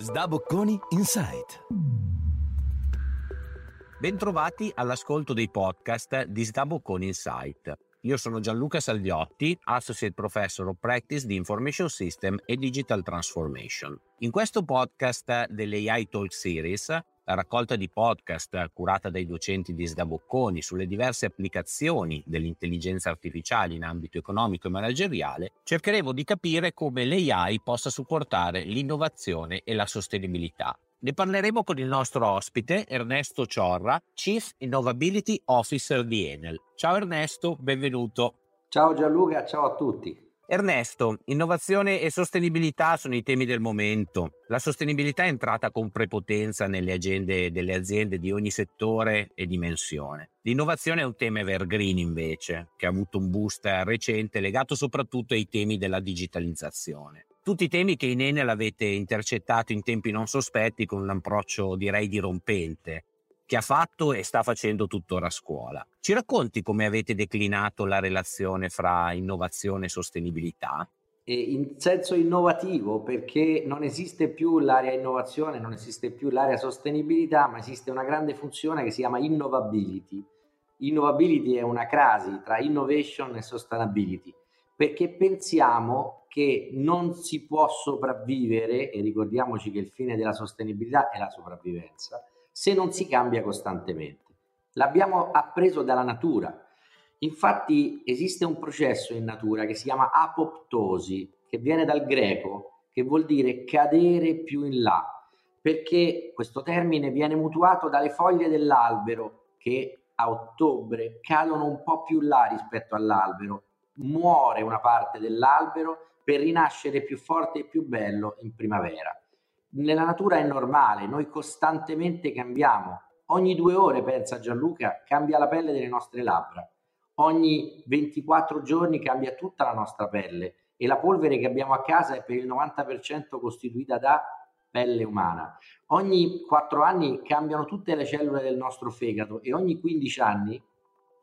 Sdabocconi Insight. Bentrovati all'ascolto dei podcast di Sdabocconi Insight. Io sono Gianluca Salviotti, Associate Professor of Practice di Information System e Digital Transformation. In questo podcast dell'AI Talk Series raccolta di podcast curata dai docenti di Sdabocconi sulle diverse applicazioni dell'intelligenza artificiale in ambito economico e manageriale, cercheremo di capire come l'AI possa supportare l'innovazione e la sostenibilità. Ne parleremo con il nostro ospite Ernesto Ciorra, Chief Innovability Officer di Enel. Ciao Ernesto, benvenuto. Ciao Gianluca, ciao a tutti. Ernesto, innovazione e sostenibilità sono i temi del momento. La sostenibilità è entrata con prepotenza nelle agende delle aziende di ogni settore e dimensione. L'innovazione è un tema evergreen invece, che ha avuto un boost recente legato soprattutto ai temi della digitalizzazione. Tutti temi che in Enel avete intercettato in tempi non sospetti con un approccio direi dirompente, che ha fatto e sta facendo tuttora a scuola. Ci racconti come avete declinato la relazione fra innovazione e sostenibilità? in senso innovativo perché non esiste più l'area innovazione, non esiste più l'area sostenibilità, ma esiste una grande funzione che si chiama innovability. Innovability è una crasi tra innovation e sustainability perché pensiamo che non si può sopravvivere, e ricordiamoci che il fine della sostenibilità è la sopravvivenza, se non si cambia costantemente. L'abbiamo appreso dalla natura. Infatti esiste un processo in natura che si chiama apoptosi, che viene dal greco, che vuol dire cadere più in là, perché questo termine viene mutuato dalle foglie dell'albero che a ottobre cadono un po' più in là rispetto all'albero, muore una parte dell'albero per rinascere più forte e più bello in primavera nella natura è normale, noi costantemente cambiamo. Ogni due ore, pensa Gianluca, cambia la pelle delle nostre labbra. Ogni 24 giorni cambia tutta la nostra pelle e la polvere che abbiamo a casa è per il 90% costituita da pelle umana. Ogni 4 anni cambiano tutte le cellule del nostro fegato e ogni 15 anni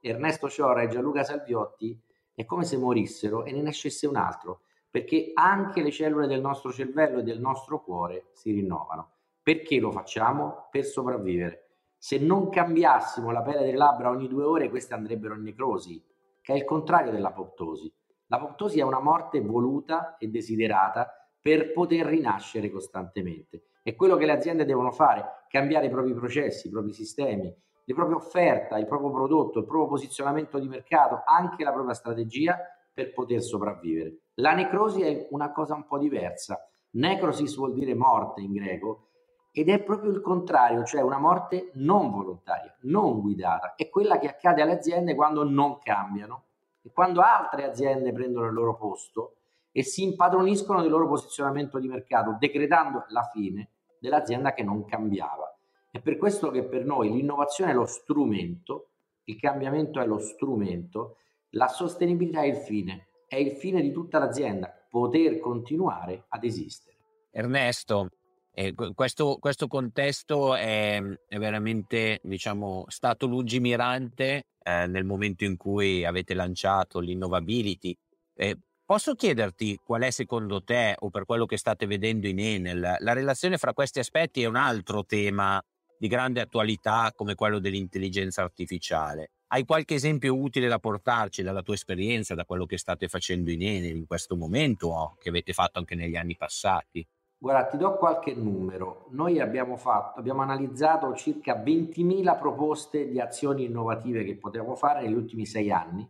Ernesto Ciora e Gianluca Salviotti è come se morissero e ne nascesse un altro perché anche le cellule del nostro cervello e del nostro cuore si rinnovano. Perché lo facciamo? Per sopravvivere. Se non cambiassimo la pelle delle labbra ogni due ore, queste andrebbero in necrosi, che è il contrario dell'apoptosi. L'apoptosi è una morte voluta e desiderata per poter rinascere costantemente. È quello che le aziende devono fare, cambiare i propri processi, i propri sistemi, la propria offerta, il proprio prodotto, il proprio posizionamento di mercato, anche la propria strategia per poter sopravvivere. La necrosi è una cosa un po' diversa. Necrosis vuol dire morte in greco ed è proprio il contrario, cioè una morte non volontaria, non guidata. È quella che accade alle aziende quando non cambiano e quando altre aziende prendono il loro posto e si impadroniscono del loro posizionamento di mercato, decretando la fine dell'azienda che non cambiava. È per questo che per noi l'innovazione è lo strumento, il cambiamento è lo strumento, la sostenibilità è il fine è il fine di tutta l'azienda, poter continuare ad esistere. Ernesto, eh, questo, questo, contesto è, è, veramente diciamo, stato lungimirante eh, nel momento in cui avete lanciato l'innovability. Eh, posso chiederti qual è secondo te, o per quello che state vedendo in Enel, la relazione fra questi aspetti è un altro tema di grande attualità come quello dell'intelligenza artificiale. Hai qualche esempio utile da portarci dalla tua esperienza, da quello che state facendo in Enel in questo momento o che avete fatto anche negli anni passati? Guarda, ti do qualche numero. Noi abbiamo, fatto, abbiamo analizzato circa 20.000 proposte di azioni innovative che potevamo fare negli ultimi sei anni.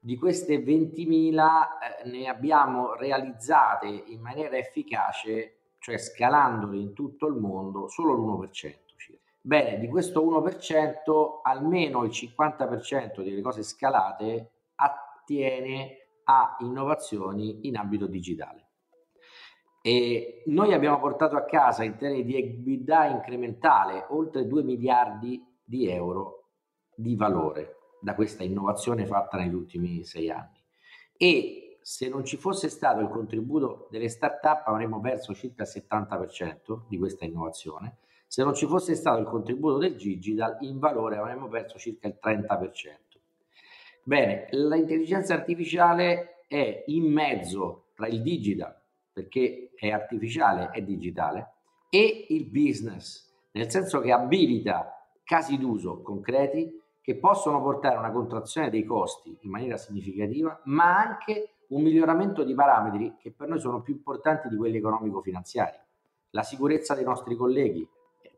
Di queste 20.000 eh, ne abbiamo realizzate in maniera efficace, cioè scalandole in tutto il mondo, solo l'1%. Bene, di questo 1%, almeno il 50% delle cose scalate attiene a innovazioni in ambito digitale. E noi abbiamo portato a casa in termini di EBITDA incrementale oltre 2 miliardi di euro di valore da questa innovazione fatta negli ultimi sei anni. E se non ci fosse stato il contributo delle start-up avremmo perso circa il 70% di questa innovazione se non ci fosse stato il contributo del digital, in valore avremmo perso circa il 30%. Bene, l'intelligenza artificiale è in mezzo tra il digital, perché è artificiale e digitale, e il business, nel senso che abilita casi d'uso concreti che possono portare a una contrazione dei costi in maniera significativa, ma anche un miglioramento di parametri che per noi sono più importanti di quelli economico-finanziari. La sicurezza dei nostri colleghi.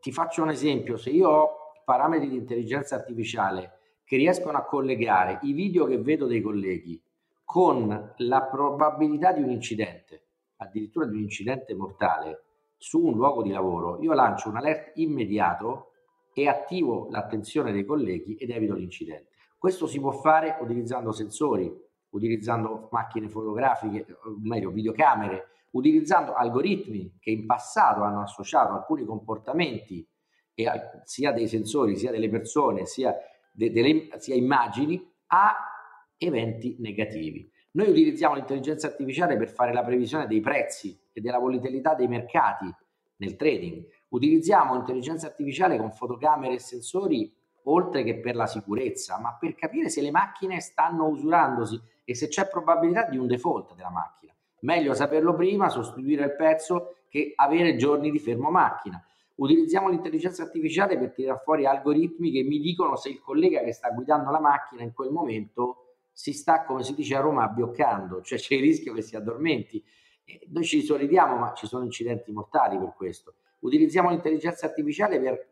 Ti faccio un esempio, se io ho parametri di intelligenza artificiale che riescono a collegare i video che vedo dei colleghi con la probabilità di un incidente, addirittura di un incidente mortale su un luogo di lavoro, io lancio un alert immediato e attivo l'attenzione dei colleghi ed evito l'incidente. Questo si può fare utilizzando sensori, utilizzando macchine fotografiche, o meglio videocamere, utilizzando algoritmi che in passato hanno associato alcuni comportamenti sia dei sensori, sia delle persone, sia, de, delle, sia immagini a eventi negativi. Noi utilizziamo l'intelligenza artificiale per fare la previsione dei prezzi e della volatilità dei mercati nel trading. Utilizziamo l'intelligenza artificiale con fotocamere e sensori oltre che per la sicurezza, ma per capire se le macchine stanno usurandosi e se c'è probabilità di un default della macchina. Meglio saperlo prima, sostituire il pezzo che avere giorni di fermo macchina. Utilizziamo l'intelligenza artificiale per tirare fuori algoritmi che mi dicono se il collega che sta guidando la macchina in quel momento si sta, come si dice a Roma, abbioccando, cioè c'è il rischio che si addormenti. E noi ci sorridiamo, ma ci sono incidenti mortali per questo. Utilizziamo l'intelligenza artificiale per,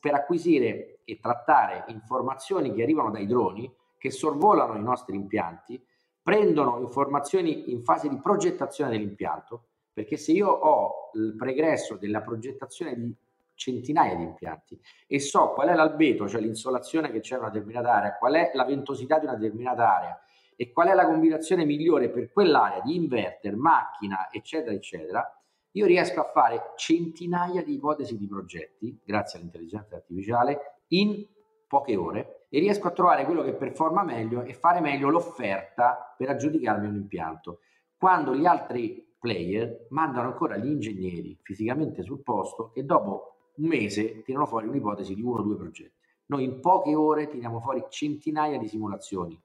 per acquisire e trattare informazioni che arrivano dai droni che sorvolano i nostri impianti, prendono informazioni in fase di progettazione dell'impianto, perché se io ho il pregresso della progettazione di centinaia di impianti e so qual è l'albedo, cioè l'insolazione che c'è in una determinata area, qual è la ventosità di una determinata area e qual è la combinazione migliore per quell'area di inverter, macchina, eccetera, eccetera, io riesco a fare centinaia di ipotesi di progetti, grazie all'intelligenza artificiale, in poche ore e riesco a trovare quello che performa meglio e fare meglio l'offerta per aggiudicarmi un impianto. Quando gli altri player mandano ancora gli ingegneri fisicamente sul posto che dopo un mese tirano fuori un'ipotesi di uno o due progetti. Noi in poche ore tiriamo fuori centinaia di simulazioni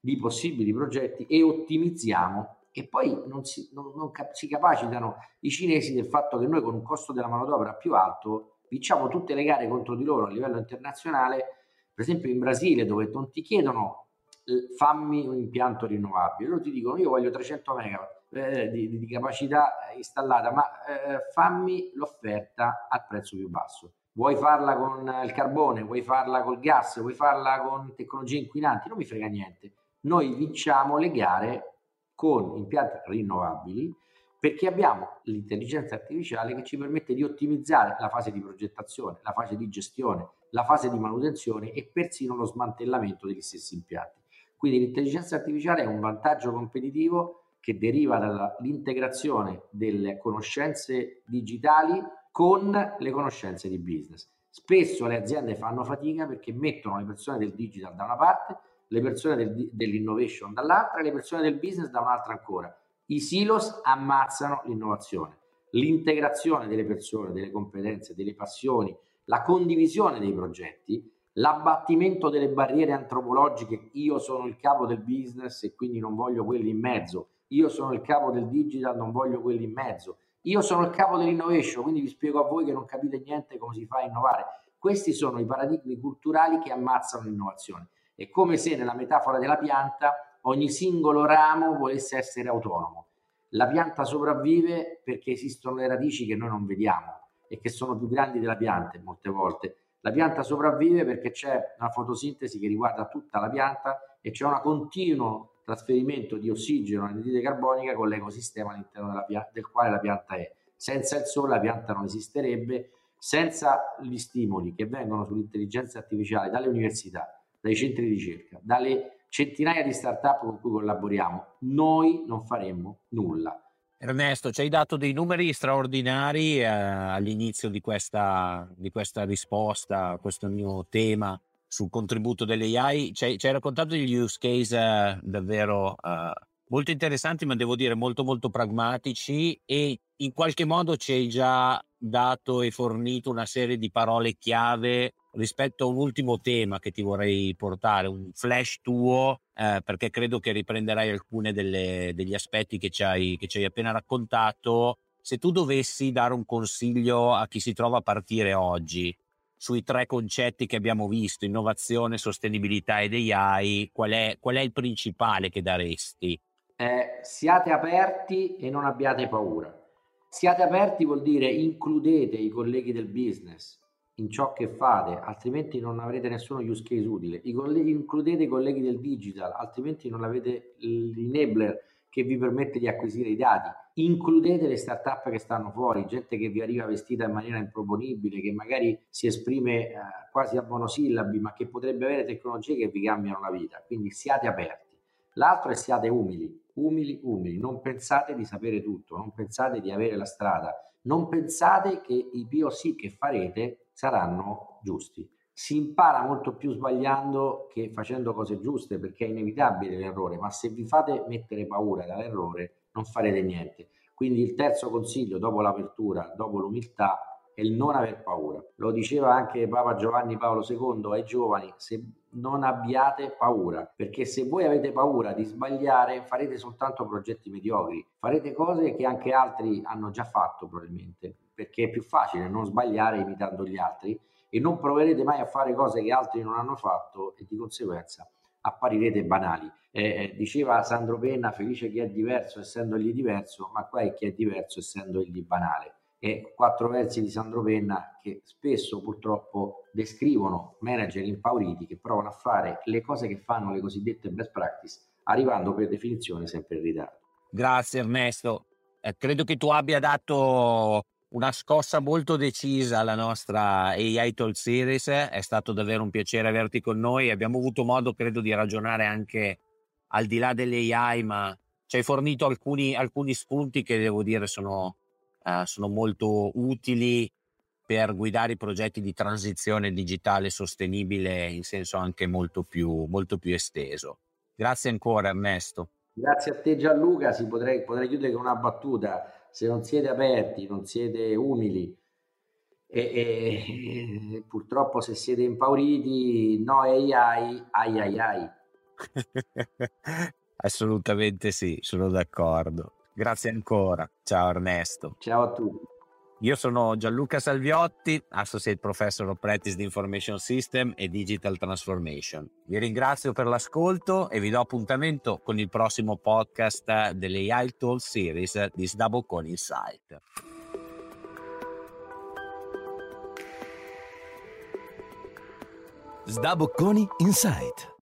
di possibili progetti e ottimizziamo e poi non si, non, non cap- si capacitano i cinesi del fatto che noi con un costo della manodopera più alto vinciamo tutte le gare contro di loro a livello internazionale per esempio in Brasile dove non ti chiedono eh, fammi un impianto rinnovabile, loro ti dicono io voglio 300 megawatt eh, di, di, capacità installata, ma eh, fammi l'offerta al prezzo più basso. Vuoi farla con il carbone, vuoi farla col gas, vuoi farla con tecnologie inquinanti, non mi frega niente. Noi vinciamo le gare con impianti rinnovabili perché abbiamo l'intelligenza artificiale che ci permette di ottimizzare la fase di progettazione, la fase di gestione, la fase di manutenzione e persino lo smantellamento degli stessi impianti. Quindi l'intelligenza artificiale è un vantaggio competitivo che deriva dall'integrazione delle conoscenze digitali con le conoscenze di business. Spesso le aziende fanno fatica perché mettono le persone del digital da una parte, le persone del, dell'innovation dall'altra e le persone del business da un'altra ancora. I silos ammazzano l'innovazione. L'integrazione delle persone, delle competenze, delle passioni, la condivisione dei progetti, l'abbattimento delle barriere antropologiche, io sono il capo del business e quindi non voglio quelli in mezzo, io sono il capo del digital, non voglio quelli in mezzo, io sono il capo dell'innovation, quindi vi spiego a voi che non capite niente come si fa a innovare. Questi sono i paradigmi culturali che ammazzano l'innovazione. È come se nella metafora della pianta ogni singolo ramo volesse essere autonomo. La pianta sopravvive perché esistono le radici che noi non vediamo e che sono più grandi della pianta molte volte. La pianta sopravvive perché c'è una fotosintesi che riguarda tutta la pianta e c'è un continuo trasferimento di ossigeno e anidride carbonica con l'ecosistema all'interno pia- del quale la pianta è. Senza il sole la pianta non esisterebbe, senza gli stimoli che vengono sull'intelligenza artificiale dalle università, dai centri di ricerca, dalle centinaia di start-up con cui collaboriamo, noi non faremmo nulla. Ernesto, ci hai dato dei numeri straordinari eh, all'inizio di questa, di questa risposta a questo mio tema sul contributo dell'AI. Ci hai, ci hai raccontato degli use case eh, davvero eh, molto interessanti, ma devo dire molto molto pragmatici e in qualche modo ci hai già dato e fornito una serie di parole chiave rispetto a un ultimo tema che ti vorrei portare, un flash tuo, eh, perché credo che riprenderai alcuni degli aspetti che ci, hai, che ci hai appena raccontato se tu dovessi dare un consiglio a chi si trova a partire oggi sui tre concetti che abbiamo visto, innovazione, sostenibilità ed AI, qual è, qual è il principale che daresti? Eh, siate aperti e non abbiate paura. Siate aperti vuol dire includete i colleghi del business in ciò che fate, altrimenti non avrete nessuno use case utile. I colleghi, includete i colleghi del digital, altrimenti non avete l'enabler che vi permette di acquisire i dati. Includete le startup che stanno fuori, gente che vi arriva vestita in maniera improponibile, che magari si esprime eh, quasi a monosillabi, ma che potrebbe avere tecnologie che vi cambiano la vita. Quindi siate aperti. L'altro è siate umili, umili, umili. Non pensate di sapere tutto, non pensate di avere la strada, non pensate che i POC che farete saranno giusti si impara molto più sbagliando che facendo cose giuste perché è inevitabile l'errore, ma se vi fate mettere paura dall'errore non farete niente. Quindi il terzo consiglio dopo l'apertura, dopo l'umiltà, è il non aver paura. Lo diceva anche Papa Giovanni Paolo II ai giovani, se non abbiate paura, perché se voi avete paura di sbagliare farete soltanto progetti mediocri, farete cose che anche altri hanno già fatto probabilmente, perché è più facile non sbagliare imitando gli altri e non proverete mai a fare cose che altri non hanno fatto e di conseguenza apparirete banali. Eh, eh, diceva Sandro Penna, felice chi è diverso essendo egli diverso, ma qua è chi è diverso essendo egli banale. E quattro versi di Sandro Penna che spesso purtroppo descrivono manager impauriti che provano a fare le cose che fanno le cosiddette best practice, arrivando per definizione sempre in ritardo. Grazie Ernesto. Eh, credo che tu abbia dato una scossa molto decisa alla nostra AI Talk Series. È stato davvero un piacere averti con noi. Abbiamo avuto modo, credo, di ragionare anche al di là dell'AI, ma ci hai fornito alcuni, alcuni spunti che devo dire sono, uh, sono molto utili per guidare i progetti di transizione digitale sostenibile in senso anche molto più, molto più esteso. Grazie ancora Ernesto. Grazie a te Gianluca, si potrei, potrei chiudere con una battuta se non siete aperti, non siete umili e, e, e purtroppo se siete impauriti, no ai ai, ai ai ai. Assolutamente sì, sono d'accordo. Grazie ancora. Ciao Ernesto. Ciao a tutti. Io sono Gianluca Salviotti, Associate Professor of Practice di Information System e Digital Transformation. Vi ringrazio per l'ascolto e vi do appuntamento con il prossimo podcast dell'AI Tool Series di Sdabocon Insight. Sdabocconi Insight